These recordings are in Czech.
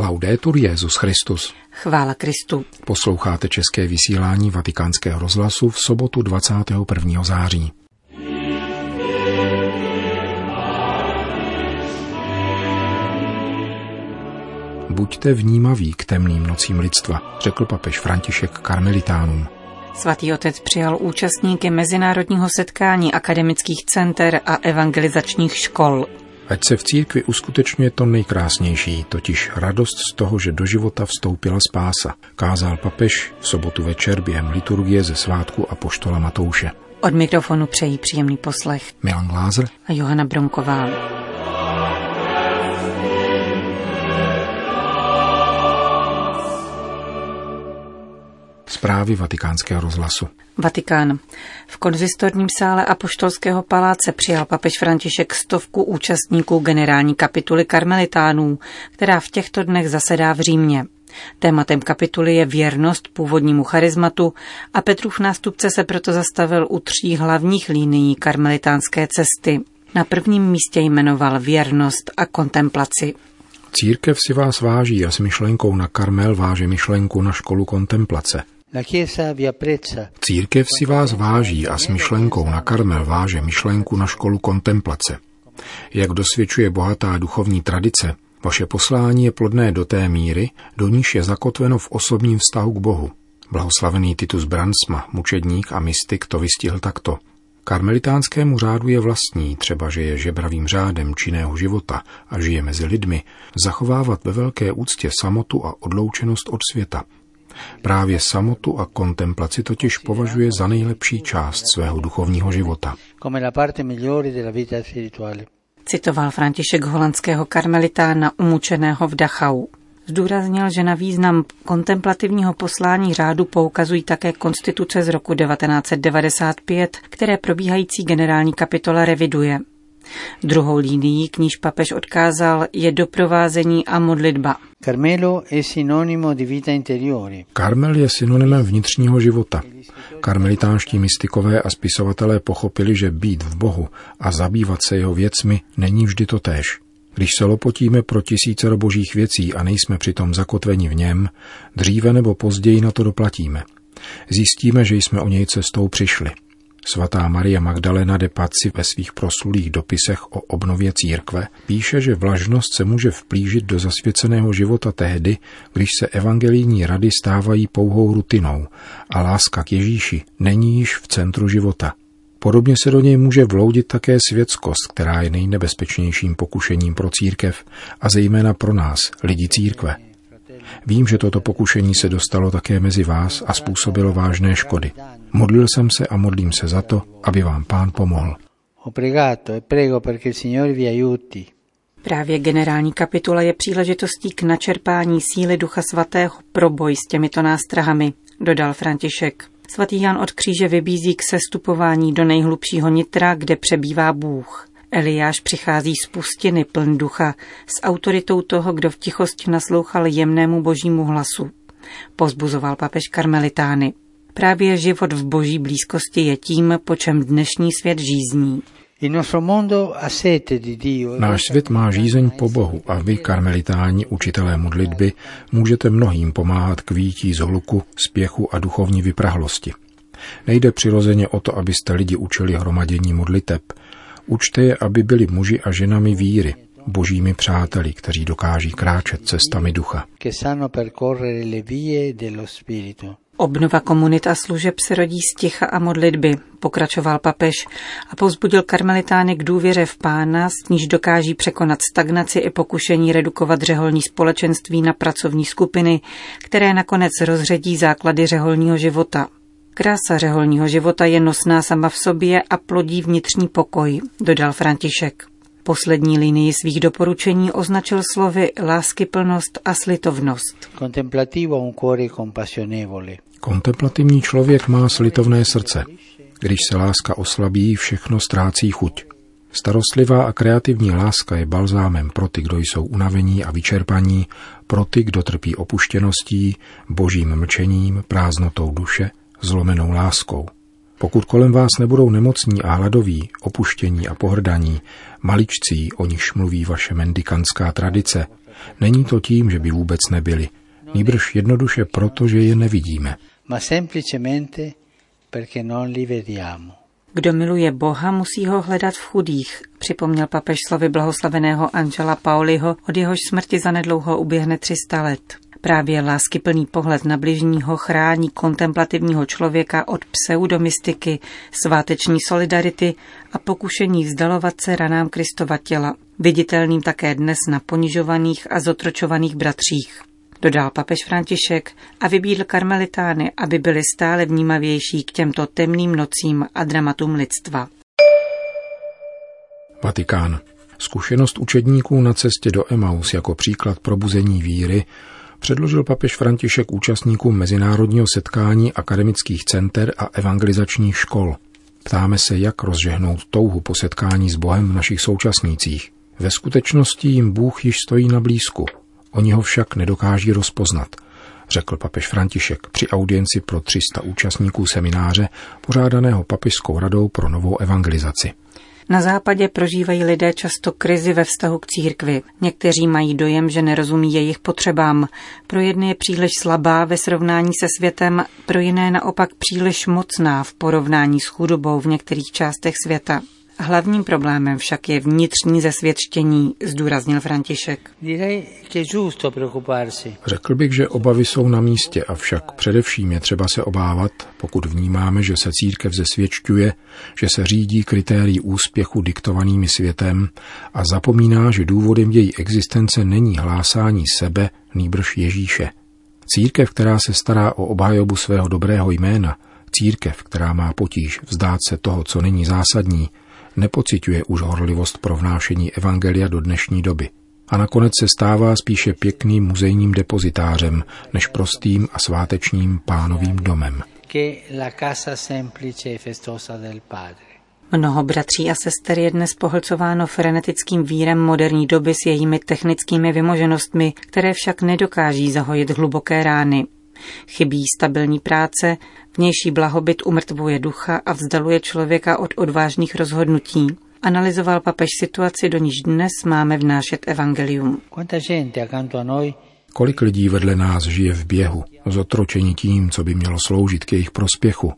Laudetur Jezus Christus. Chvála Kristu. Posloucháte české vysílání Vatikánského rozhlasu v sobotu 21. září. Buďte vnímaví k temným nocím lidstva, řekl papež František karmelitánům. Svatý otec přijal účastníky mezinárodního setkání akademických center a evangelizačních škol. Ať se v církvi uskutečňuje to nejkrásnější, totiž radost z toho, že do života vstoupila spása, kázal papež v sobotu večer během liturgie ze svátku a poštola Matouše. Od mikrofonu přejí příjemný poslech Milan Glázer a Johana Bronková. Zprávy vatikánského rozhlasu. Vatikán. V konzistorním sále Apoštolského paláce přijal papež František stovku účastníků generální kapituly karmelitánů, která v těchto dnech zasedá v Římě. Tématem kapituly je věrnost původnímu charizmatu a Petrův nástupce se proto zastavil u tří hlavních linií karmelitánské cesty. Na prvním místě jmenoval věrnost a kontemplaci. Církev si vás váží a s myšlenkou na Karmel váže myšlenku na školu kontemplace. Církev si vás váží a s myšlenkou na Karmel váže myšlenku na školu kontemplace. Jak dosvědčuje bohatá duchovní tradice, vaše poslání je plodné do té míry, do níž je zakotveno v osobním vztahu k Bohu. Blahoslavený Titus Bransma, mučedník a mystik, to vystihl takto. Karmelitánskému řádu je vlastní, třeba že je žebravým řádem činného života a žije mezi lidmi, zachovávat ve velké úctě samotu a odloučenost od světa – Právě samotu a kontemplaci totiž považuje za nejlepší část svého duchovního života. Citoval František holandského karmelitána umučeného v Dachau. Zdůraznil, že na význam kontemplativního poslání řádu poukazují také konstituce z roku 1995, které probíhající generální kapitola reviduje. Druhou línií, k níž papež odkázal, je doprovázení a modlitba. Carmelo è sinonimo di vita interiore. Karmel je synonymem vnitřního života. Karmelitánští mystikové a spisovatelé pochopili, že být v Bohu a zabývat se jeho věcmi není vždy to též. Když se lopotíme pro tisíce božích věcí a nejsme přitom zakotveni v něm, dříve nebo později na to doplatíme. Zjistíme, že jsme o něj cestou přišli – Svatá Maria Magdalena de Pazzi ve svých proslulých dopisech o obnově církve píše, že vlažnost se může vplížit do zasvěceného života tehdy, když se evangelijní rady stávají pouhou rutinou a láska k Ježíši není již v centru života. Podobně se do něj může vloudit také světskost, která je nejnebezpečnějším pokušením pro církev a zejména pro nás, lidi církve. Vím, že toto pokušení se dostalo také mezi vás a způsobilo vážné škody. Modlil jsem se a modlím se za to, aby vám pán pomohl. E Právě generální kapitula je příležitostí k načerpání síly Ducha Svatého pro boj s těmito nástrahami, dodal František. Svatý Jan od kříže vybízí k sestupování do nejhlubšího nitra, kde přebývá Bůh. Eliáš přichází z pustiny pln ducha s autoritou toho, kdo v tichosti naslouchal jemnému božímu hlasu. Pozbuzoval papež karmelitány. Právě život v boží blízkosti je tím, po čem dnešní svět žízní. Náš svět má žízeň po Bohu a vy, karmelitáni, učitelé modlitby, můžete mnohým pomáhat k výtí z hluku, spěchu a duchovní vyprahlosti. Nejde přirozeně o to, abyste lidi učili hromadění modliteb. Učte je, aby byli muži a ženami víry, božími přáteli, kteří dokáží kráčet cestami ducha. Obnova komunit a služeb se rodí z ticha a modlitby, pokračoval papež a povzbudil karmelitány k důvěře v pána, s níž dokáží překonat stagnaci i pokušení redukovat řeholní společenství na pracovní skupiny, které nakonec rozředí základy řeholního života. Krása řeholního života je nosná sama v sobě a plodí vnitřní pokoj, dodal František. Poslední linii svých doporučení označil slovy láskyplnost a slitovnost. Kontemplativní člověk má slitovné srdce. Když se láska oslabí, všechno ztrácí chuť. Starostlivá a kreativní láska je balzámem pro ty, kdo jsou unavení a vyčerpaní, pro ty, kdo trpí opuštěností, božím mlčením, prázdnotou duše, zlomenou láskou. Pokud kolem vás nebudou nemocní a hladoví, opuštění a pohrdaní, maličcí, o nichž mluví vaše mendikanská tradice, Není to tím, že by vůbec nebyli, nýbrž jednoduše proto, že je nevidíme. Ma semplicemente perché non li vediamo. Kdo miluje Boha, musí ho hledat v chudých, připomněl papež slovy blahoslaveného Angela Pauliho, od jehož smrti zanedlouho uběhne 300 let. Právě láskyplný pohled na bližního chrání kontemplativního člověka od pseudomystiky, sváteční solidarity a pokušení vzdalovat se ranám Kristova těla, viditelným také dnes na ponižovaných a zotročovaných bratřích dodal papež František a vybídl karmelitány, aby byli stále vnímavější k těmto temným nocím a dramatům lidstva. Vatikán. Zkušenost učedníků na cestě do Emaus jako příklad probuzení víry předložil papež František účastníkům mezinárodního setkání akademických center a evangelizačních škol. Ptáme se, jak rozžehnout touhu po setkání s Bohem v našich současnících. Ve skutečnosti jim Bůh již stojí na blízku – Oni ho však nedokáží rozpoznat, řekl papež František při audienci pro 300 účastníků semináře pořádaného papižskou radou pro novou evangelizaci. Na západě prožívají lidé často krizi ve vztahu k církvi. Někteří mají dojem, že nerozumí jejich potřebám. Pro jedny je příliš slabá ve srovnání se světem, pro jiné naopak příliš mocná v porovnání s chudobou v některých částech světa. Hlavním problémem však je vnitřní zesvědčení, zdůraznil František. Řekl bych, že obavy jsou na místě, avšak především je třeba se obávat, pokud vnímáme, že se církev zesvědčuje, že se řídí kritérií úspěchu diktovanými světem a zapomíná, že důvodem její existence není hlásání sebe, nýbrž Ježíše. Církev, která se stará o obhajobu svého dobrého jména, církev, která má potíž vzdát se toho, co není zásadní, nepociťuje už horlivost pro vnášení evangelia do dnešní doby a nakonec se stává spíše pěkným muzejním depozitářem než prostým a svátečním pánovým domem. Mnoho bratří a sester je dnes pohlcováno frenetickým vírem moderní doby s jejími technickými vymoženostmi, které však nedokáží zahojit hluboké rány. Chybí stabilní práce, vnější blahobyt umrtvuje ducha a vzdaluje člověka od odvážných rozhodnutí. Analyzoval papež situaci, do níž dnes máme vnášet evangelium. Kolik lidí vedle nás žije v běhu, zotročení tím, co by mělo sloužit k jejich prospěchu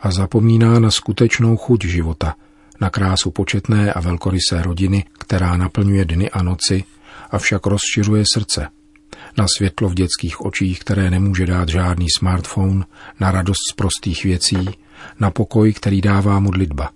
a zapomíná na skutečnou chuť života, na krásu početné a velkorysé rodiny, která naplňuje dny a noci, avšak rozšiřuje srdce – na světlo v dětských očích, které nemůže dát žádný smartphone, na radost z prostých věcí, na pokoj, který dává modlitba.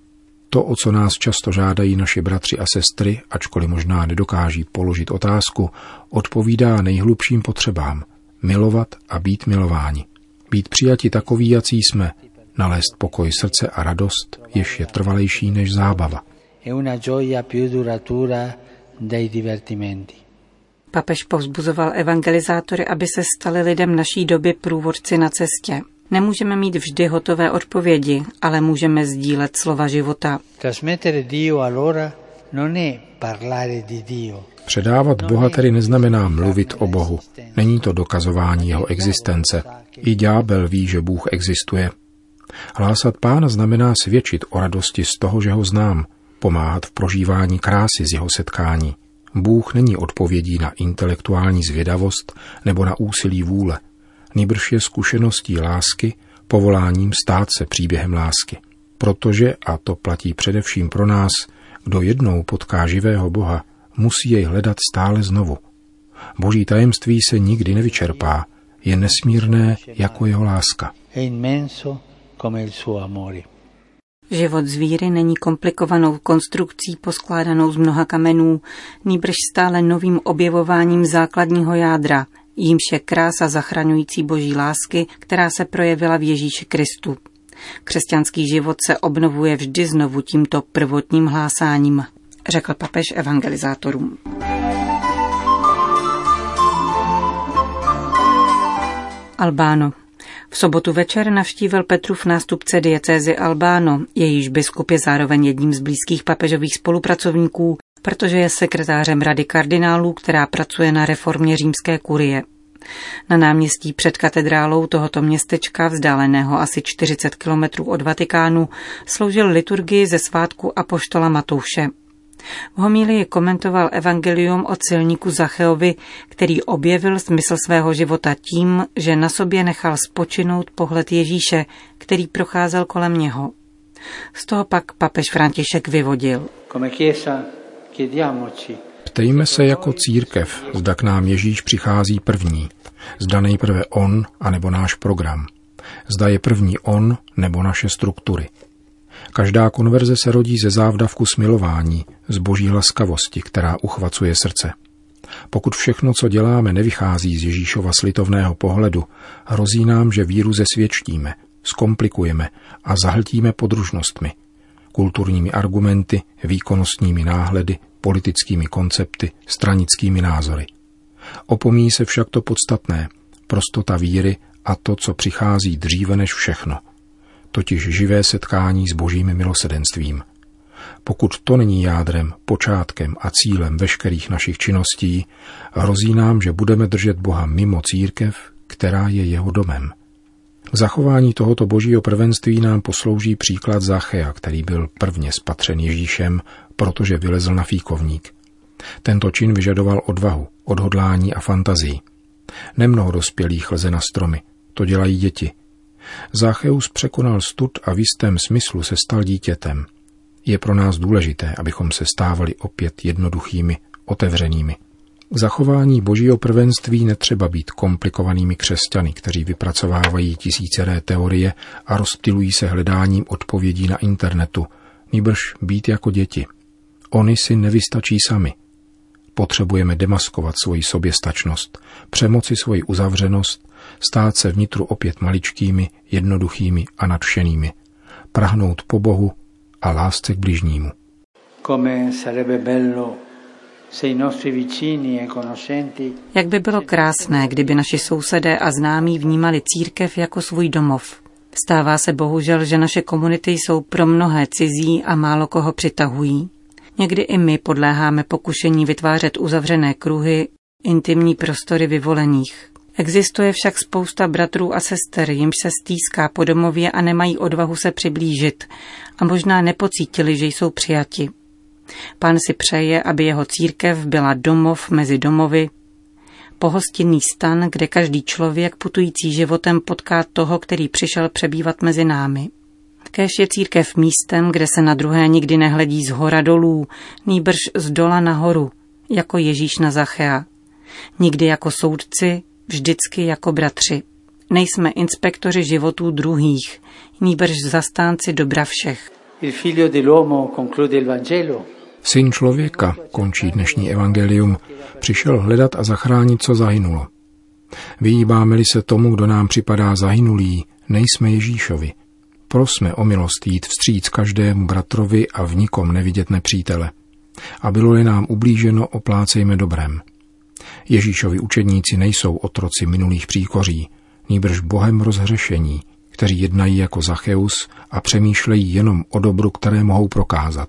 To, o co nás často žádají naši bratři a sestry, ačkoliv možná nedokáží položit otázku, odpovídá nejhlubším potřebám. Milovat a být milováni. Být přijati takový, jací jsme. Nalézt pokoj srdce a radost, jež je trvalejší než zábava. È una gioia più duratura dei divertimenti. Papež povzbuzoval evangelizátory, aby se stali lidem naší doby průvodci na cestě. Nemůžeme mít vždy hotové odpovědi, ale můžeme sdílet slova života. Předávat Boha tedy neznamená mluvit o Bohu. Není to dokazování jeho existence. I ďábel ví, že Bůh existuje. Hlásat pána znamená svědčit o radosti z toho, že ho znám, pomáhat v prožívání krásy z jeho setkání. Bůh není odpovědí na intelektuální zvědavost nebo na úsilí vůle, nýbrž je zkušeností lásky, povoláním stát se příběhem lásky. Protože, a to platí především pro nás, kdo jednou potká živého Boha, musí jej hledat stále znovu. Boží tajemství se nikdy nevyčerpá, je nesmírné jako jeho láska. È immenso come il suo amore. Život zvíry není komplikovanou konstrukcí poskládanou z mnoha kamenů, nýbrž stále novým objevováním základního jádra, jímž je krása zachraňující boží lásky, která se projevila v Ježíši Kristu. Křesťanský život se obnovuje vždy znovu tímto prvotním hlásáním, řekl papež evangelizátorům. Albáno. V sobotu večer navštívil Petrův nástupce diecézy Albáno, jejíž biskup je zároveň jedním z blízkých papežových spolupracovníků, protože je sekretářem Rady kardinálů, která pracuje na reformě římské kurie. Na náměstí před katedrálou tohoto městečka, vzdáleného asi 40 kilometrů od Vatikánu, sloužil liturgii ze svátku Apoštola Matouše. V homílii komentoval evangelium o celníku Zacheovi, který objevil smysl svého života tím, že na sobě nechal spočinout pohled Ježíše, který procházel kolem něho. Z toho pak papež František vyvodil. Ptejme se jako církev, zda k nám Ježíš přichází první. Zda nejprve on, anebo náš program. Zda je první on, nebo naše struktury. Každá konverze se rodí ze závdavku smilování, z boží laskavosti, která uchvacuje srdce. Pokud všechno, co děláme, nevychází z Ježíšova slitovného pohledu, hrozí nám, že víru zesvědčíme, zkomplikujeme a zahltíme podružnostmi, kulturními argumenty, výkonnostními náhledy, politickými koncepty, stranickými názory. Opomíjí se však to podstatné, prostota víry a to, co přichází dříve než všechno – totiž živé setkání s božím milosedenstvím. Pokud to není jádrem, počátkem a cílem veškerých našich činností, hrozí nám, že budeme držet Boha mimo církev, která je jeho domem. Zachování tohoto božího prvenství nám poslouží příklad Zachea, který byl prvně spatřen Ježíšem, protože vylezl na fíkovník. Tento čin vyžadoval odvahu, odhodlání a fantazii. Nemnoho dospělých lze na stromy, to dělají děti – Zácheus překonal stud a v jistém smyslu se stal dítětem. Je pro nás důležité, abychom se stávali opět jednoduchými, otevřenými. K zachování božího prvenství netřeba být komplikovanými křesťany, kteří vypracovávají tisíceré teorie a rozptilují se hledáním odpovědí na internetu, nýbrž být jako děti. Oni si nevystačí sami. Potřebujeme demaskovat svoji soběstačnost, přemoci svoji uzavřenost stát se vnitru opět maličkými, jednoduchými a nadšenými, prahnout po Bohu a lásce k bližnímu. E Jak by bylo krásné, kdyby naši sousedé a známí vnímali církev jako svůj domov. Stává se bohužel, že naše komunity jsou pro mnohé cizí a málo koho přitahují. Někdy i my podléháme pokušení vytvářet uzavřené kruhy, intimní prostory vyvolených. Existuje však spousta bratrů a sester, jimž se stýská po domově a nemají odvahu se přiblížit a možná nepocítili, že jsou přijati. Pán si přeje, aby jeho církev byla domov mezi domovy, pohostinný stan, kde každý člověk putující životem potká toho, který přišel přebývat mezi námi. Kéž je církev místem, kde se na druhé nikdy nehledí z hora dolů, nýbrž z dola nahoru, jako Ježíš na Zachea. Nikdy jako soudci, vždycky jako bratři. Nejsme inspektoři životů druhých, nýbrž zastánci dobra všech. Syn člověka, končí dnešní evangelium, přišel hledat a zachránit, co zahynulo. Vyjíbáme-li se tomu, kdo nám připadá zahynulý, nejsme Ježíšovi. Prosme o milost jít vstříc každému bratrovi a v nikom nevidět nepřítele. A bylo-li nám ublíženo, oplácejme dobrem. Ježíšovi učedníci nejsou otroci minulých příkoří, nýbrž Bohem rozhřešení, kteří jednají jako Zacheus a přemýšlejí jenom o dobru, které mohou prokázat.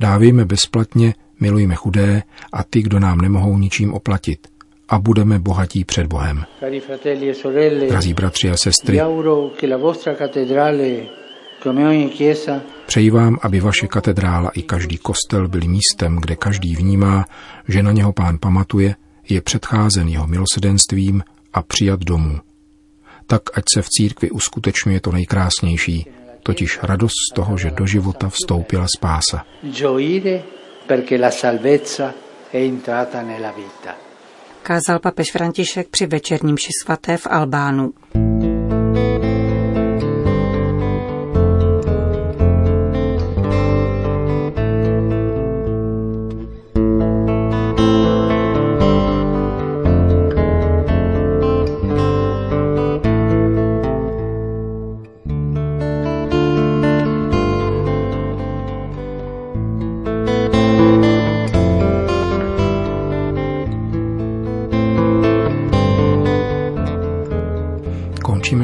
Dávejme bezplatně, milujme chudé a ty, kdo nám nemohou ničím oplatit a budeme bohatí před Bohem. E Drazí bratři a sestry, Přeji vám, aby vaše katedrála i každý kostel byli místem, kde každý vnímá, že na něho pán pamatuje je předcházen jeho milosedenstvím a přijat domů. Tak ať se v církvi uskutečňuje to nejkrásnější, totiž radost z toho, že do života vstoupila spása. Kázal papež František při večerním ši svaté v Albánu.